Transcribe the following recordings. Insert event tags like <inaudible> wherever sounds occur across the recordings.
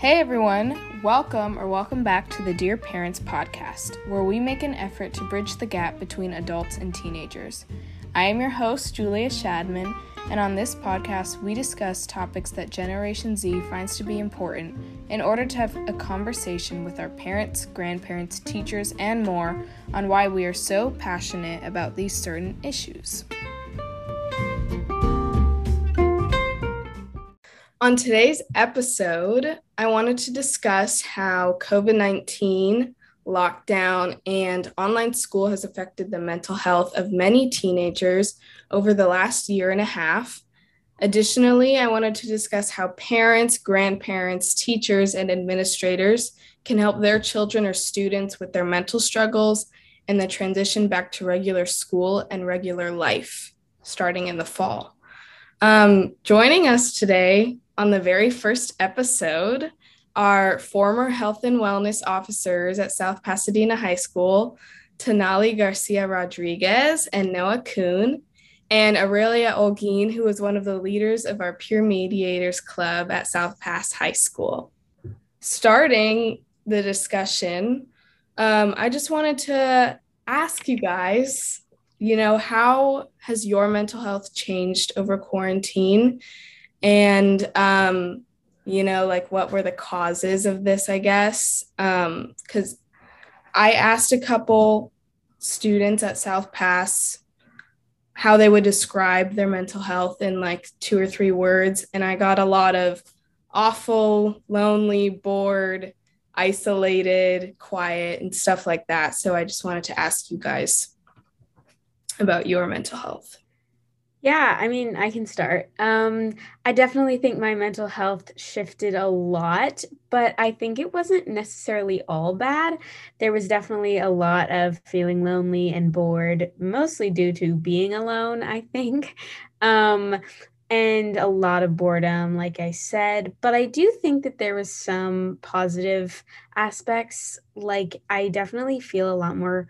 Hey everyone, welcome or welcome back to the Dear Parents podcast, where we make an effort to bridge the gap between adults and teenagers. I am your host, Julia Shadman, and on this podcast, we discuss topics that Generation Z finds to be important in order to have a conversation with our parents, grandparents, teachers, and more on why we are so passionate about these certain issues. On today's episode, I wanted to discuss how COVID 19, lockdown, and online school has affected the mental health of many teenagers over the last year and a half. Additionally, I wanted to discuss how parents, grandparents, teachers, and administrators can help their children or students with their mental struggles and the transition back to regular school and regular life starting in the fall. Um, joining us today on the very first episode are former health and wellness officers at South Pasadena High School, Tanali Garcia Rodriguez and Noah Kuhn, and Aurelia Olguin, who was one of the leaders of our Peer Mediators Club at South Pass High School. Starting the discussion, um, I just wanted to ask you guys, you know, how has your mental health changed over quarantine? And um, you know like what were the causes of this i guess? Because um, i asked a couple students at south pass how they would describe their mental health in like two or three words and i got a lot of awful lonely bored isolated quiet and stuff like that. So i just wanted to ask you guys about your mental health yeah, I mean, I can start. Um, I definitely think my mental health shifted a lot, but I think it wasn't necessarily all bad. There was definitely a lot of feeling lonely and bored, mostly due to being alone, I think. <laughs> Um, and a lot of boredom, like I said. But I do think that there was some positive aspects. Like, I definitely feel a lot more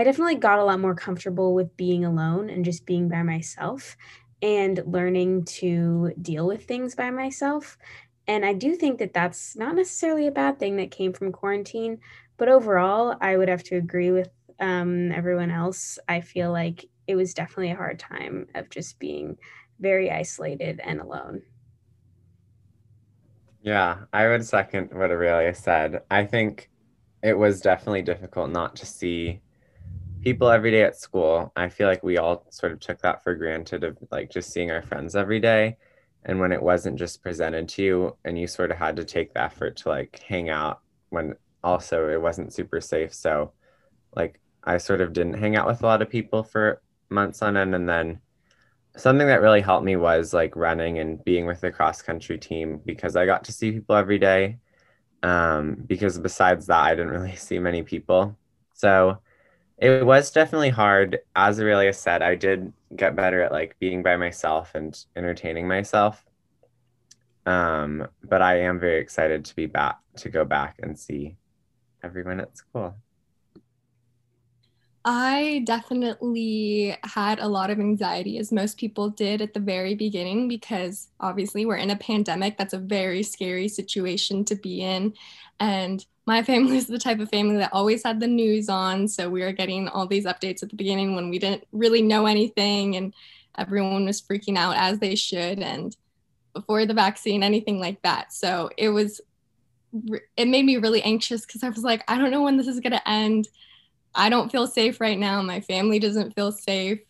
I definitely got a lot more comfortable with being alone and just being by myself and learning to deal with things by myself. And I do think that that's not necessarily a bad thing that came from quarantine, but overall, I would have to agree with um, everyone else. I feel like it was definitely a hard time of just being very isolated and alone. Yeah, I would second what Aurelia said. I think it was definitely difficult not to see people every day at school. I feel like we all sort of took that for granted of like just seeing our friends every day. And when it wasn't just presented to you and you sort of had to take the effort to like hang out when also it wasn't super safe. So like I sort of didn't hang out with a lot of people for months on end. And then something that really helped me was like running and being with the cross country team because I got to see people every day. Um, because besides that, I didn't really <laughs> see many people. So it was definitely hard. As Aurelia said, I did get better at like being by myself and entertaining myself. Um, but I am very excited to be back to go back and see everyone at school. I definitely had a lot of anxiety, as most people did at the very beginning, because obviously we're in a pandemic. That's a very scary situation to be in. And my family is the type of family that always had the news on. So we were getting all these updates at the beginning when we didn't really know anything and everyone was freaking out as they should. And before the vaccine, anything like that. So it was, it made me really anxious because I was like, I don't know when this is going to end. I don't feel safe right now. My family doesn't feel safe.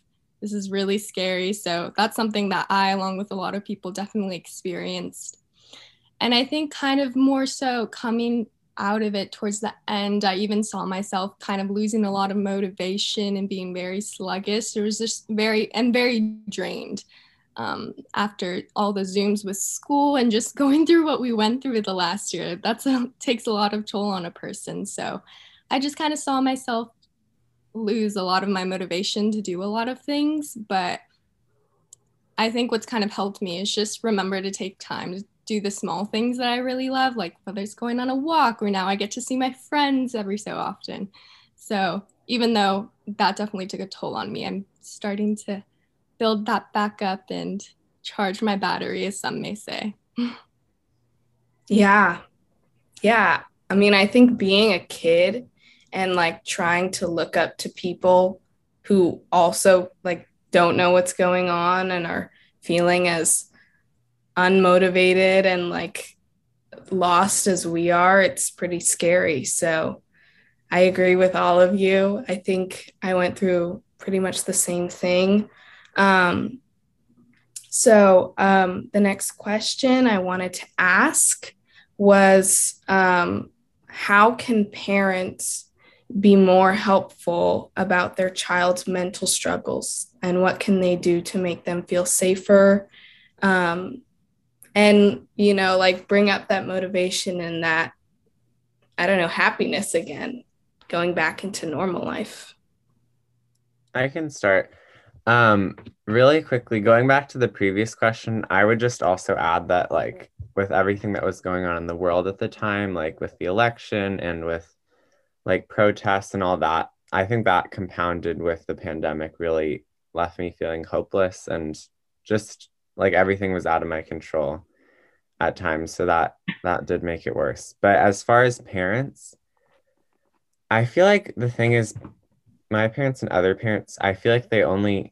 This is really scary. So that's something that I, along with a lot of people, definitely experienced. And I think kind of more so coming out of it towards the end, I even saw myself kind of losing a lot of motivation and being very sluggish. It was just very and very drained um, after all the zooms with school and just <laughs> going through what we went through the last year. That's a, takes a lot of toll on a person. So I just kind of saw myself lose a lot of my motivation to do a lot of things, but I think what's kind of helped me is just remember to take time do the small things that I really love, like whether it's going on a walk or now I get to see my friends every so often. So even though that definitely took a toll on me, I'm starting to build that back up and charge my battery, as some may say. <laughs> Yeah, yeah, I mean, I think being a kid and like trying to look up to people who also like don't know what's going on and are feeling as unmotivated and like lost as we are, it's pretty scary. So I agree with all of you. I think I went through pretty much the same thing. Um, so um, the next question I wanted to ask was um, how can parents be more helpful about their child's mental struggles and what can they do to make them feel safer um, and you know like bring up that motivation and that i don't know happiness again going back into normal life. I can start. Um really quickly going back to the previous question i would just also add that like with everything that was going on in the world at the time like with the election and with like protests and all that i think that compounded with the pandemic really left me feeling hopeless and just like everything was out of my control at times. So that that did make it worse. But as far as parents i feel like the thing is my parents and other parents i feel like they only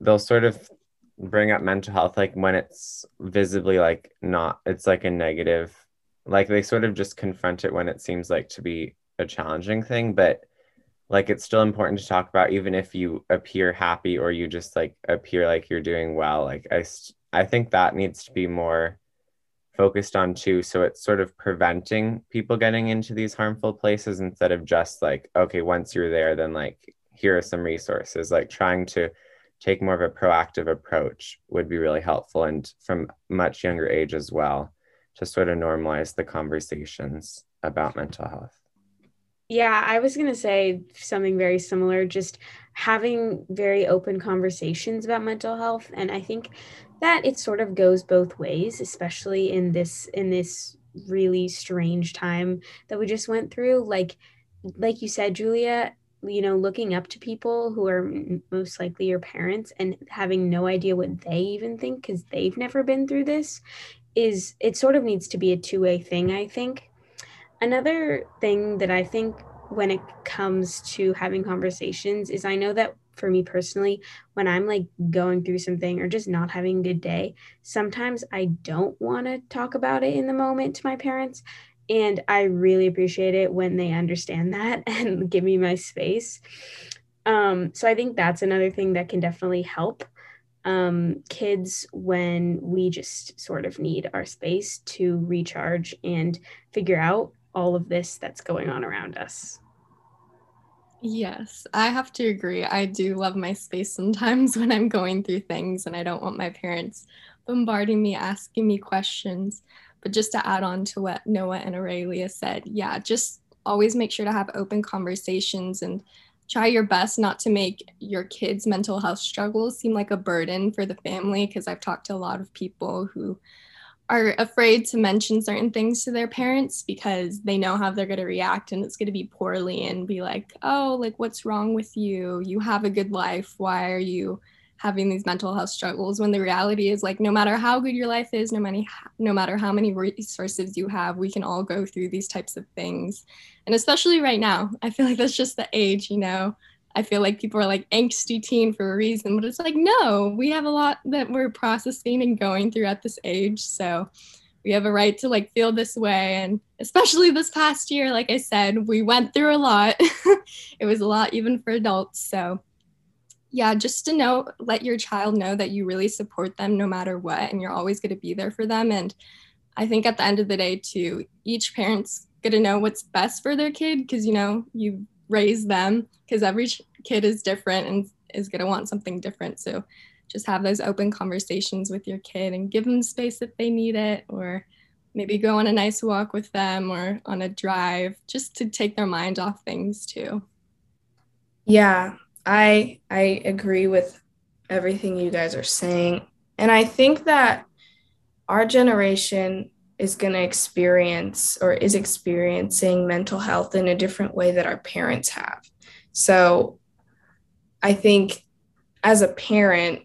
they'll sort of bring up mental health like when it's visibly like not it's like a negative like they sort of just confront it when it seems like to be a challenging thing. But like it's still important to talk about even if you appear happy or you just like appear like you're doing well like i i think that needs to be more focused on too. So it's sort of preventing people getting into these harmful places instead of just like okay once you're there then like here are some resources. Like trying to take more of a proactive approach would be really helpful and from much younger age as well to sort of normalize the conversations about mental health yeah, I was going to say something very similar, just having very open conversations about mental health and I think that it sort of goes both ways, especially in this in this really strange time that we just went through. Like like you said Julia, you know, looking up to people who are most likely your parents and having no idea what they even think cuz they've never been through this is it sort of needs to be a two-way thing, I think Another thing that I think when it comes to having conversations is I know that for me personally, when I'm like going through something or just not having a good day, sometimes I don't want to talk about it in the moment to my parents. And I really appreciate it when they understand that <laughs> and give me my space. Um, so I think that's another thing that can definitely help um, kids when we just sort of need our space to recharge and figure out all of this that's going on around us. Yes, I have to agree. I do love my space sometimes <laughs> when I'm going through things and I don't want my parents bombarding me, asking me questions. But just to add on to what Noah and Aurelia said, yeah, just always make sure to have open conversations and try your best not to make your kids' mental health struggles seem like a burden for the family. Because I've talked to a lot of people who are afraid to mention certain things to their parents because they know how they're going to react and it's going to be poorly and be like, oh, like, what's wrong with you? You have a good life. Why are you having these mental health struggles? When the reality is, like, no matter how good your life is, no, many, no matter how many resources you have, we can all go through these types of things. And especially right now, I feel like that's just the age, you know. I feel like people are like angsty teen for a reason, but it's like, no, we have a lot that we're processing and going through at this age. So we have a right to like feel this way. And especially this past year, like I said, we went through a lot. <laughs> it was a lot even for adults. So yeah, just to know, let your child know that you really support them no matter what, and you're always going to be there for them. And I think at the end of the day, too, each parent's going to know what's best for their kid because, you know, you raise them because every kid is different and is going to want something different. So just have those open conversations with your kid and give them space if they need it or maybe go on a nice walk with them or on a drive just to take their mind off things too. Yeah, I I agree with everything you guys are saying. And I think that our generation is going to experience or is experiencing mental health in a different way that our parents have. So I think as a parent,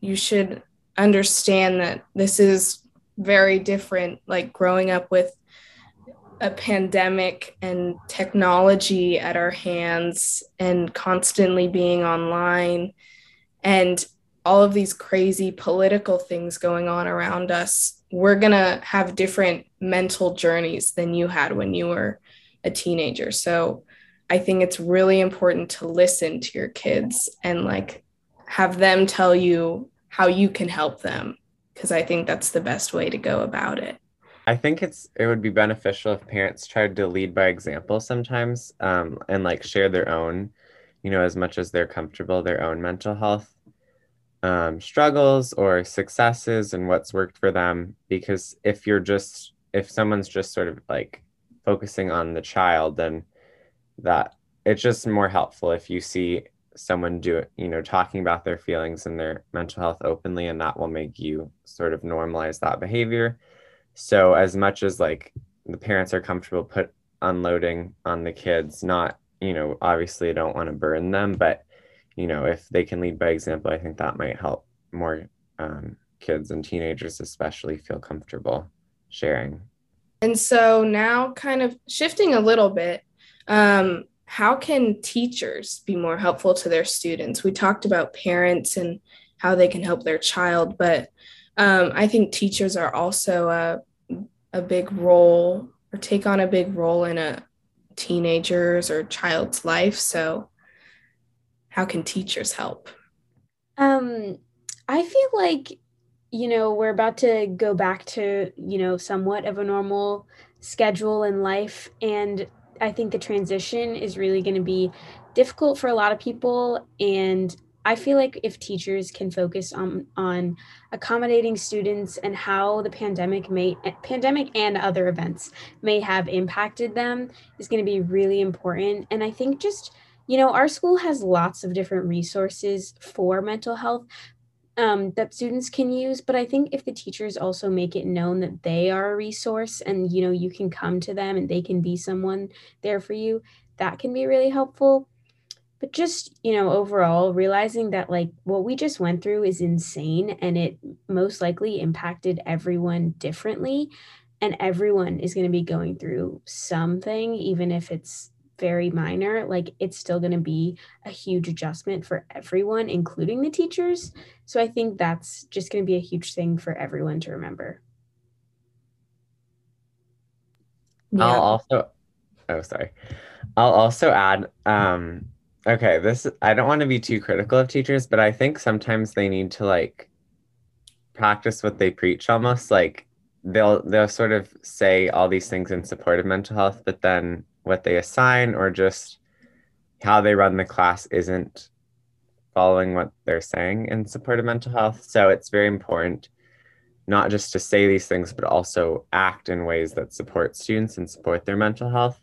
you should understand that this is very different, like growing up with a pandemic and technology at our hands and constantly being online and all of these crazy political things going on around us, we're going to have different mental journeys than you had when you were a teenager. So I think it's really important to listen to your kids and like have them tell you how you can help them because I think that's the best way to go about it. I think it's it would be beneficial if parents tried to lead by example sometimes um, and like share their own, you know, as much as they're comfortable, their own mental health um, struggles or successes and what's worked for them. Because if you're just, if someone's just sort of like focusing on the child, then that it's just more helpful if you see someone do it, you know, talking about their feelings and their mental health openly, and that will make you sort of normalize that behavior. So, as much as like the parents are comfortable put unloading on the kids, not, you know, obviously don't want to burn them, but you know, if they can lead by example, I think that might help more um, kids and teenagers, especially, feel comfortable sharing. And so now, kind of shifting a little bit, um, how can teachers be more helpful to their students? We talked about parents and how they can help their child, but um, I think teachers are also a, a big role or take on a big role in a teenager's or child's life. So, how can teachers help? Um, I feel like, you know, we're about to go back to, you know, somewhat of a normal schedule in life. And I think the transition is really going to be difficult for a lot of people. And I feel like if teachers can focus on on accommodating students and how the pandemic may pandemic and other events may have impacted them is going to be really important. And I think just you know, our school has lots of different resources for mental health um, that students can use. But I think if the teachers also make it known that they are a resource and, you know, you can come to them and they can be someone there for you, that can be really helpful. But just, you know, overall, realizing that like what we just went through is insane and it most likely impacted everyone differently. And everyone is going to be going through something, even if it's very minor, like it's still going to be a huge adjustment for everyone, including the teachers. So I think that's just going to be a huge thing for everyone to remember. Yeah. I'll also, oh, sorry. I'll also add, um, okay, this, I don't want to be too critical of teachers, but I think sometimes they need to like practice what they preach almost like they'll they'll sort of say all these things in support of mental health but then what they assign or just how they run the class isn't following what they're saying in support of mental health. So it's very important not just to say these things, but also act in ways that support students and support their mental health.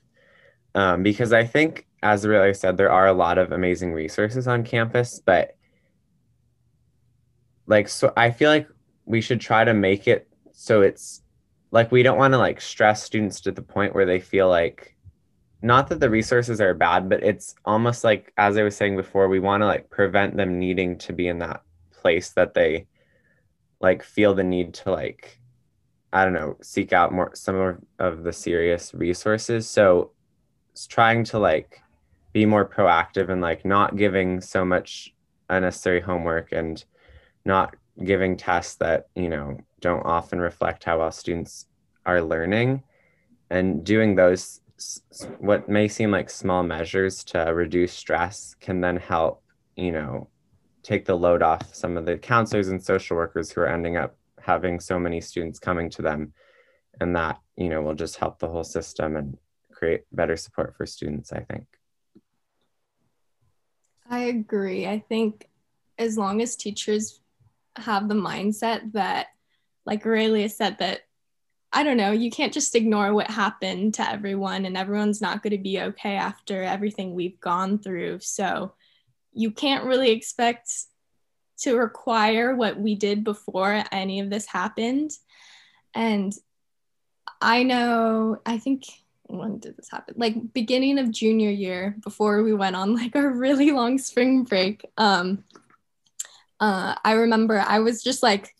Um, because I think, as Aurelia said, there are a lot of amazing resources on campus, but like, so I feel like we should try to make it so it's like we don't want to like stress students to the point where they feel like not that the resources are bad, but it's almost like, as I was saying before, we want to like prevent them needing to be in that place that they like feel the need to like, I don't know, seek out more some of, of the serious resources. So it's trying to like be more proactive and like not giving so much unnecessary homework and not giving tests that, you know, don't often reflect how well students are learning and doing those what may seem like small measures to reduce stress can then help, you know, take the load off some of the counselors and social workers who are ending up having so many students coming to them. And that, you know, will just help the whole system and create better support for students, I think. I agree. I think as long as teachers have the mindset that, like Aurelia said, that I don't know, you can't just ignore what happened to everyone, and everyone's not going to be okay after everything we've gone through. So you can't really expect to require what we did before any of this happened. And I know, I think when did this happen? Like beginning of junior year, before we went on like our really long spring break. Um, uh, I remember I was just like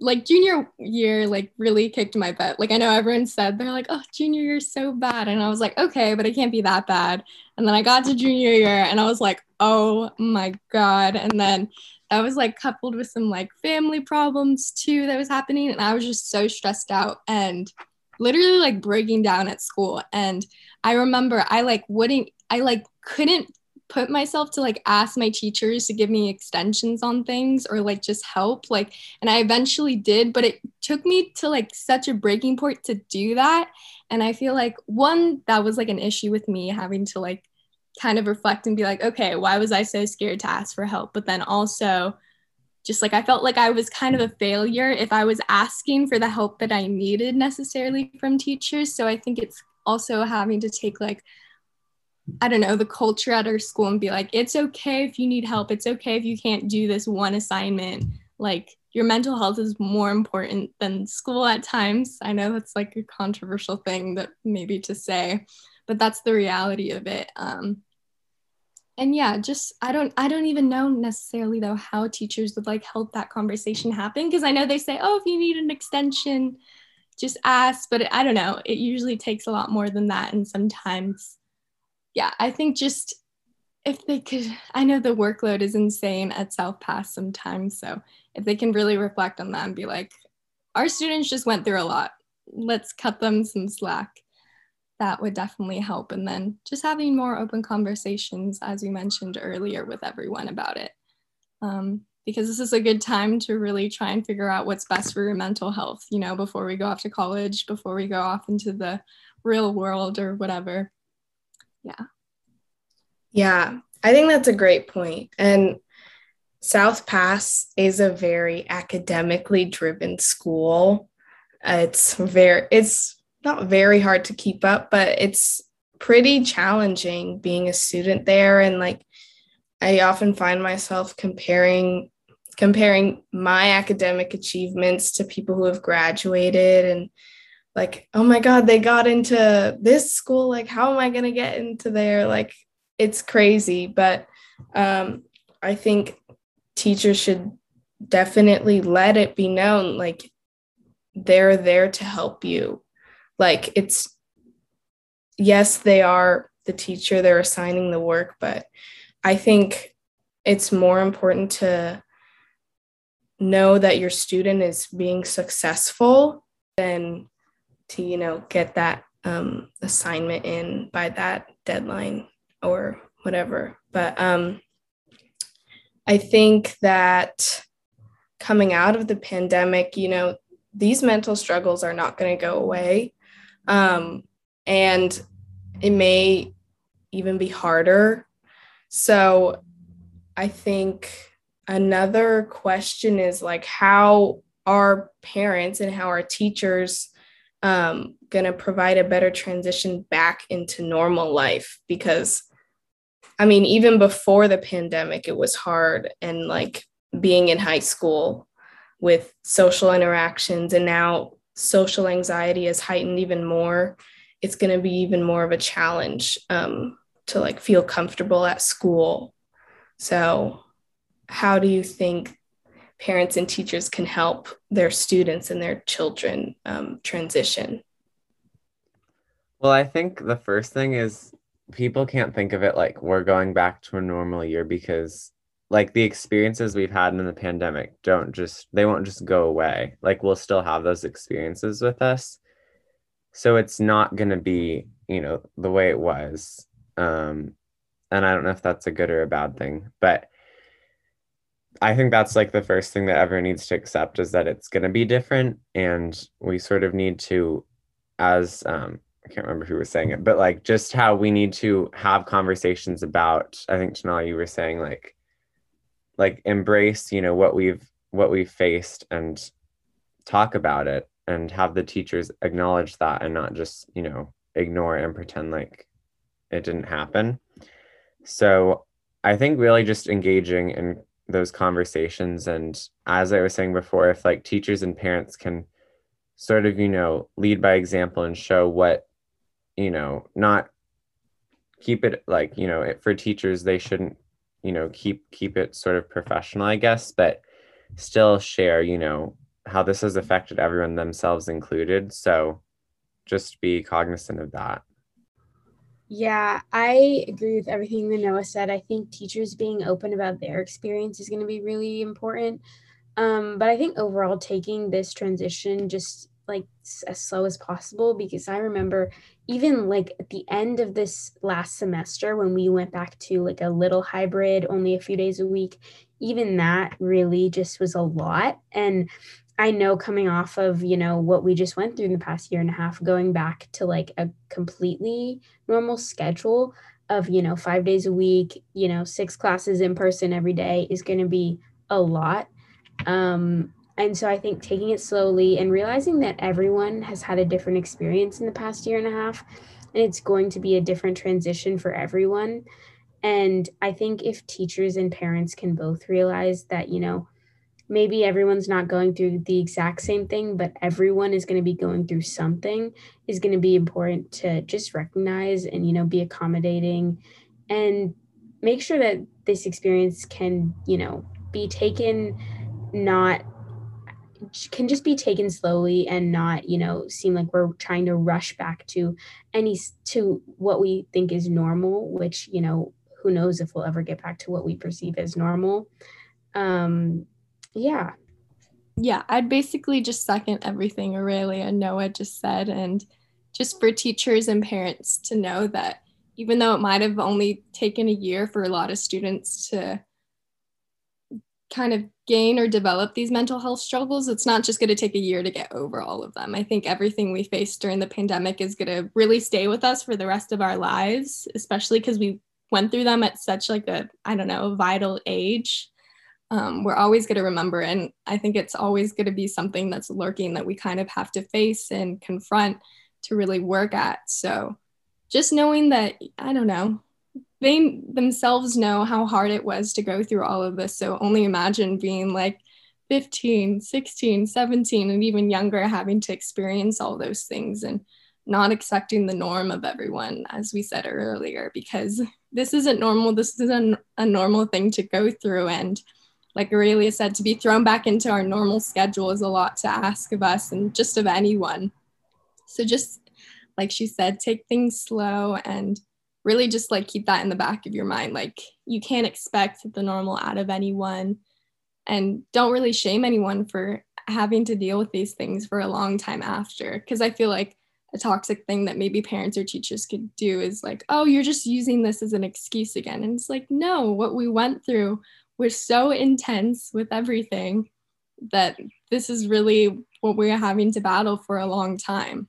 like junior year like really kicked my butt. Like I know everyone said they're like, "Oh, junior year is so bad." And I was like, "Okay, but it can't be that bad." And then I got to junior year and I was like, "Oh my god." And then that was like coupled with some like family problems too that was happening and I was just so stressed out and literally like breaking down at school and I remember I like wouldn't I like couldn't put myself to like ask my teachers to give me extensions on things or like just help like and i eventually did but it took me to like such a breaking point to do that. And i feel like one that was like an issue with me having to like kind of reflect and be like okay why was i so scared to ask for help? But then also just like i felt like i was kind of a failure if i was asking for the help that i needed necessarily from teachers. So i think it's also having to take like I don't know, the culture at our school and be like, it's okay if you need help. It's okay if you can't do this one assignment. Like, your mental health is more important than school at times. I know that's like a controversial thing that maybe to say, but that's the reality of it. Um, and yeah, just I don't I don't even know necessarily though how teachers would like help that conversation happen because I know they say, oh, if you need an extension, just ask. But I don't know. It usually takes a lot more than that, and sometimes yeah, I think just if they could, I know the workload is insane at South Pass sometimes. So if they can really reflect on that and be like, our students just went through a lot, let's cut them some slack, that would definitely help. And then just having more open conversations, as we mentioned earlier, with everyone about it. Um, because this is a good time to really try and figure out what's best for your mental health, you know, before we go off to college, before we go off into the real world or whatever yeah. Yeah i think that's a great point. and south pass is a very academically driven school. It's very it's not very hard to keep up but it's pretty challenging being a student there. And like i often find myself comparing comparing my academic achievements to people who have graduated and like oh my god they got into this school. Like how am i going to get into there? Like it's crazy. But um i think teachers should definitely let it be known like they're there to help you. Like it's yes they are the teacher they're assigning the work but i think it's more important to know that your student is being successful than to you know get that um, assignment in by that deadline or whatever. But um, i think that coming out of the pandemic you know these mental struggles are not going to go away. Um, and it may even be harder. So i think another question is like how our parents and how our teachers um, going to provide a better transition back into normal life because I mean, even before the pandemic, it was hard and like being in high school with social interactions and now social anxiety is heightened even more. It's going to be even more of a challenge um, to like feel comfortable at school. So, how do you think parents and teachers can help their students and their children um, transition? Well, I think the first thing is people can't think of it like we're going back to a normal year because like the experiences we've had in the pandemic don't just they won't just go away. Like we'll still have those experiences with us. So it's not going to be you know the way it was. Um and i don't know if that's a good or a bad thing but I think that's like the first thing that everyone needs to accept is that it's going to be different. And we sort of need to, as um, I can't remember who was saying it, but like just how we need to have conversations about, I think Janelle, you were saying like, like embrace, you know, what we've, what we've faced and talk about it and have the teachers acknowledge that and not just, you know, ignore and pretend like it didn't happen. So I think really just engaging and those conversations. And as i was saying before if like teachers and parents can sort of you know lead by example and show what you know not keep it like you know it, for teachers they shouldn't you know keep keep it sort of professional i guess but still share you know how this has affected everyone themselves included. So just be cognizant of that yeah, I agree with everything that Noah said. I think teachers being open about their experience is going to be really important. Um, but I think overall, taking this transition just like as slow as possible because I remember even like at the end of this last semester when we went back to like a little hybrid, only a few days a week, even that really just was a lot. And I know coming off of, you know, what we just went through in the past year and a half, going back to like a completely normal schedule of, you know, five days a week, you know, six classes in person every day is going to be a lot. Um, and so I think taking it slowly and realizing that everyone has had a different experience in the past year and a half, and it's going to be a different transition for everyone. And I think if teachers and parents can both realize that, you know, maybe everyone's not going through the exact same thing, but everyone is going to be going through something is going to be important to just recognize and, you know, be accommodating and make sure that this experience can, you know, be taken not can just be taken slowly and not you know seem like we're trying to rush back to any to what we think is normal which you know who knows if we'll ever get back to what we perceive as normal. Um yeah. Yeah, I'd basically just second everything Aurelia and Noah just said. And just for teachers and parents to know that even though it might have only taken a year for a lot of students to kind of gain or develop these mental health struggles, it's not just going to take a year to get over all of them. I think everything we faced during the pandemic is going to really stay with us for the rest of our lives, especially because we went through them at such like a, I don't know, vital age um, we're always going to remember. And I think it's always going to be something that's lurking that we kind of have to face and confront to really work at. So just knowing that, I don't know, they themselves know how hard it was to go through all of this. So only imagine being like 15, 16, 17, and even younger having to experience all those things and not accepting the norm of everyone, as we said earlier, because this isn't normal. This isn't a normal thing to go through. And like Aurelia said, to be thrown back into our normal schedule is a lot to ask of us and just of anyone. So just like she said, take things slow and really just like keep that in the back of your mind. Like you can't expect the normal out of anyone and don't really shame anyone for having to deal with these things for a long time after. Cause I feel like a toxic thing that maybe parents or teachers could do is like, oh, you're just using this as an excuse again. And it's like, no, what we went through we're so intense with everything that this is really what we're having to battle for a long time.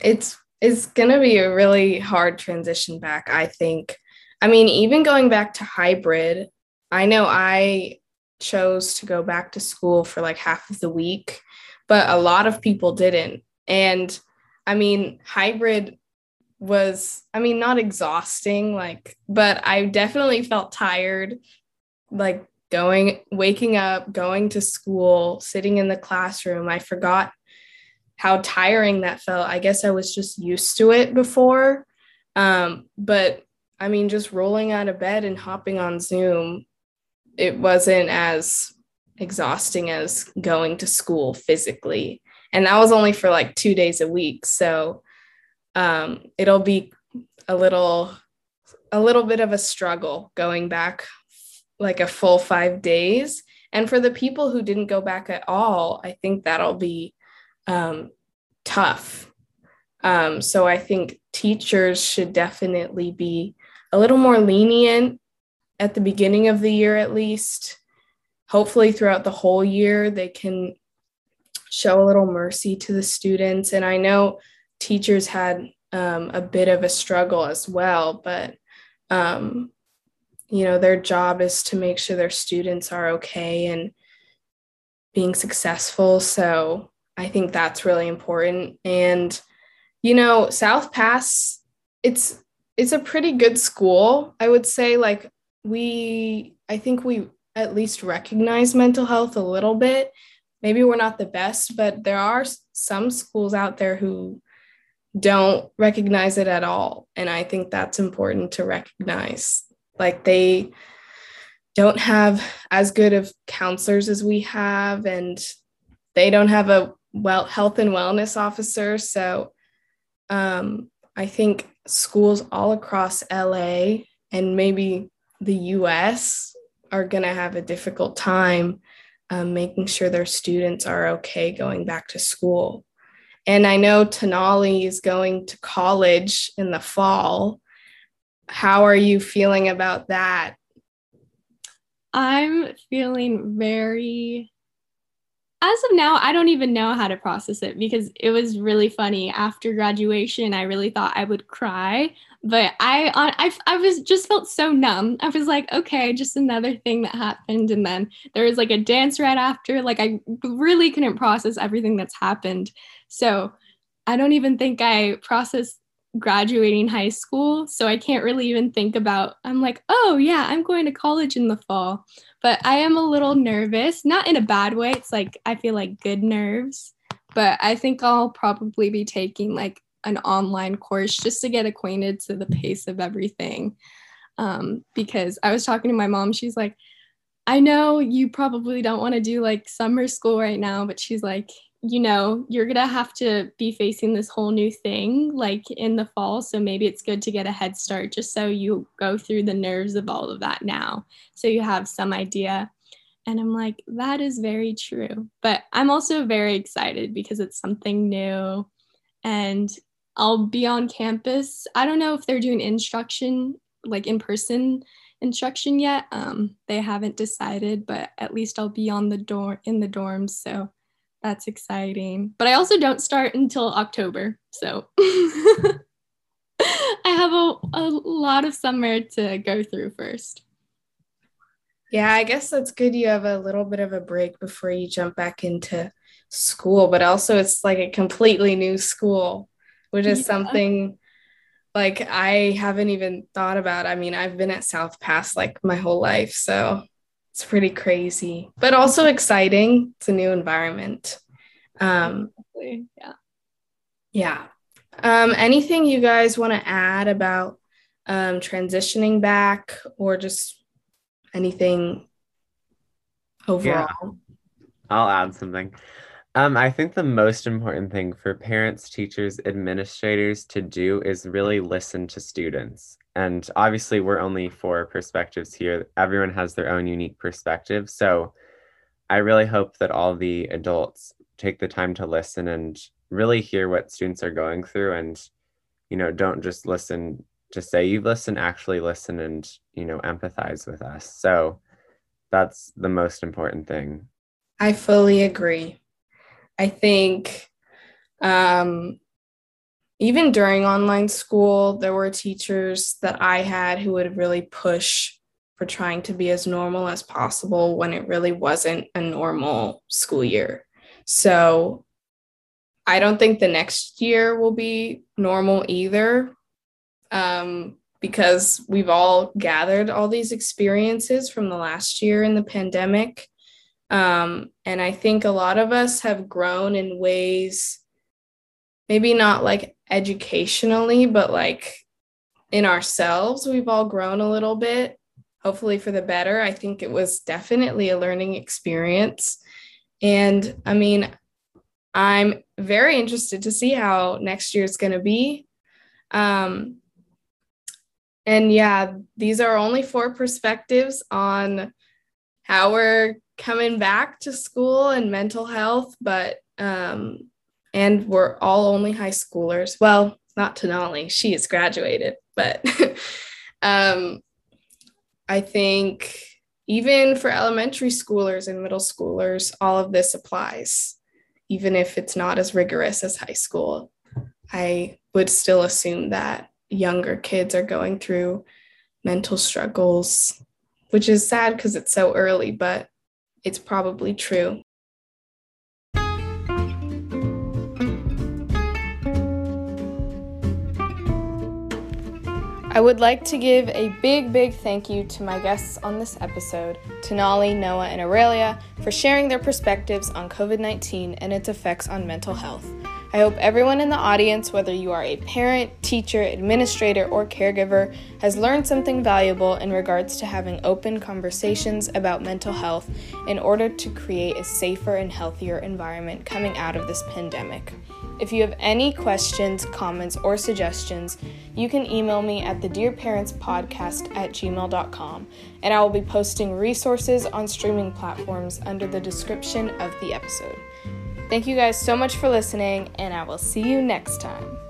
It's it's going to be a really hard transition back, I think. I mean, even going back to hybrid, I know I chose to go back to school for like half of the week, but a lot of people didn't. And I mean, hybrid was, I mean, not exhausting, like, but I definitely felt tired like going waking up going to school sitting in the classroom. I forgot how tiring that felt. I guess i was just used to it before. Um, but i mean just rolling out of bed and hopping on zoom it wasn't as exhausting as going to school physically. And that was only for like two days a week. So um, it'll be a little a little bit of a struggle going back like a full five days. And for the people who didn't go back at all, I think that'll be um, tough. Um, so I think teachers should definitely be a little more lenient at the beginning of the year, at least. Hopefully, throughout the whole year, they can show a little mercy to the students. And I know teachers had um, a bit of a struggle as well, but um, you know their job is to make sure their students are okay and being successful. So i think that's really important. And you know south pass it's it's a pretty good school. I would say like we i think we at least recognize mental health a little bit. Maybe we're not the best but there are some schools out there who don't recognize it at all. And i think that's important to recognize like they don't have as good of counselors as we have and they don't have a well health and wellness officer. So um, I think schools all across LA and maybe the US are going to have a difficult time um, making sure their students are okay going back to school. And I know Tenali is going to college in the fall. How are you feeling about that? I'm feeling very as of now, I don't even know how to process it because it was really funny. After graduation, I really thought I would cry, but I, I, I was just felt so numb. I was like, okay, just another thing that happened, and then there was like a dance right after. Like I really couldn't process everything that's happened. So I don't even think I processed graduating high school. So I can't really even think about. I'm like, oh yeah, I'm going to college in the fall but I am a little nervous, not in a bad way. It's like I feel like good nerves, but I think I'll probably be taking like an online course just to get acquainted to the pace of everything. Um, because I was talking to my mom, she's like, I know you probably don't want to do like summer school right now, but she's like, you know, you're going to have to be facing this whole new thing like in the fall. So maybe it's good to get a head start just so you go through the nerves of all of that now. So you have some idea. And I'm like, that is very true. But I'm also very excited because it's something new and I'll be on campus. I don't know if they're doing instruction, like in person instruction yet. Um, they haven't decided, but at least I'll be on the door in the dorms. So that's exciting. But I also don't start until October. So <laughs> I have a, a lot of summer to go through first. Yeah, I guess that's good. You have a little bit of a break before you jump back into school, but also it's like a completely new school, which is yeah. something like I haven't even thought about. I mean, I've been at South Pass like my whole life, so it's pretty crazy, but also exciting. It's a new environment. Um, yeah. Yeah. Um, anything you guys want to add about um, transitioning back or just anything overall? Yeah. I'll add something. Um, I think the most important thing for parents, teachers, administrators to do is really listen to students and obviously we're only four perspectives here. Everyone has their own unique perspective. So i really hope that all the adults take the time to listen and really hear what students are going through and you know don't just listen to say you've listened actually listen and you know empathize with us. So that's the most important thing. I fully agree. I think um even during online school, there were teachers that I had who would really push for trying to be as normal as possible when it really wasn't a normal school year. So I don't think the next year will be normal either um, because we've all gathered all these experiences from the last year in the pandemic. Um, and I think a lot of us have grown in ways maybe not like educationally, but like in ourselves, we've all grown a little bit, hopefully for the better. I think it was definitely a learning experience. And I mean, I'm very interested to see how next year is going to be. Um, and yeah, these are only four perspectives on how we're coming back to school and mental health, but um, and we're all only high schoolers. Well, not Tenali, she is graduated, but <laughs> um, I think even for elementary schoolers and middle schoolers, all of this applies, even if it's not as rigorous as high school. I would still assume that younger kids are going through mental struggles, which is sad because it's so early, but it's probably true. I would like to give a big, big thank you to my guests on this episode, Tenali, Noah, and Aurelia, for sharing their perspectives on COVID 19 and its effects on mental health. I hope everyone in the audience, whether you are a parent, teacher, administrator, or caregiver, has learned something valuable in regards to having open conversations about mental health in order to create a safer and healthier environment coming out of this pandemic. If you have any questions, comments, or suggestions, you can email me at the Dear Parents Podcast at gmail.com, and I will be posting resources on streaming platforms under the description of the episode. Thank you guys so much for listening, and I will see you next time.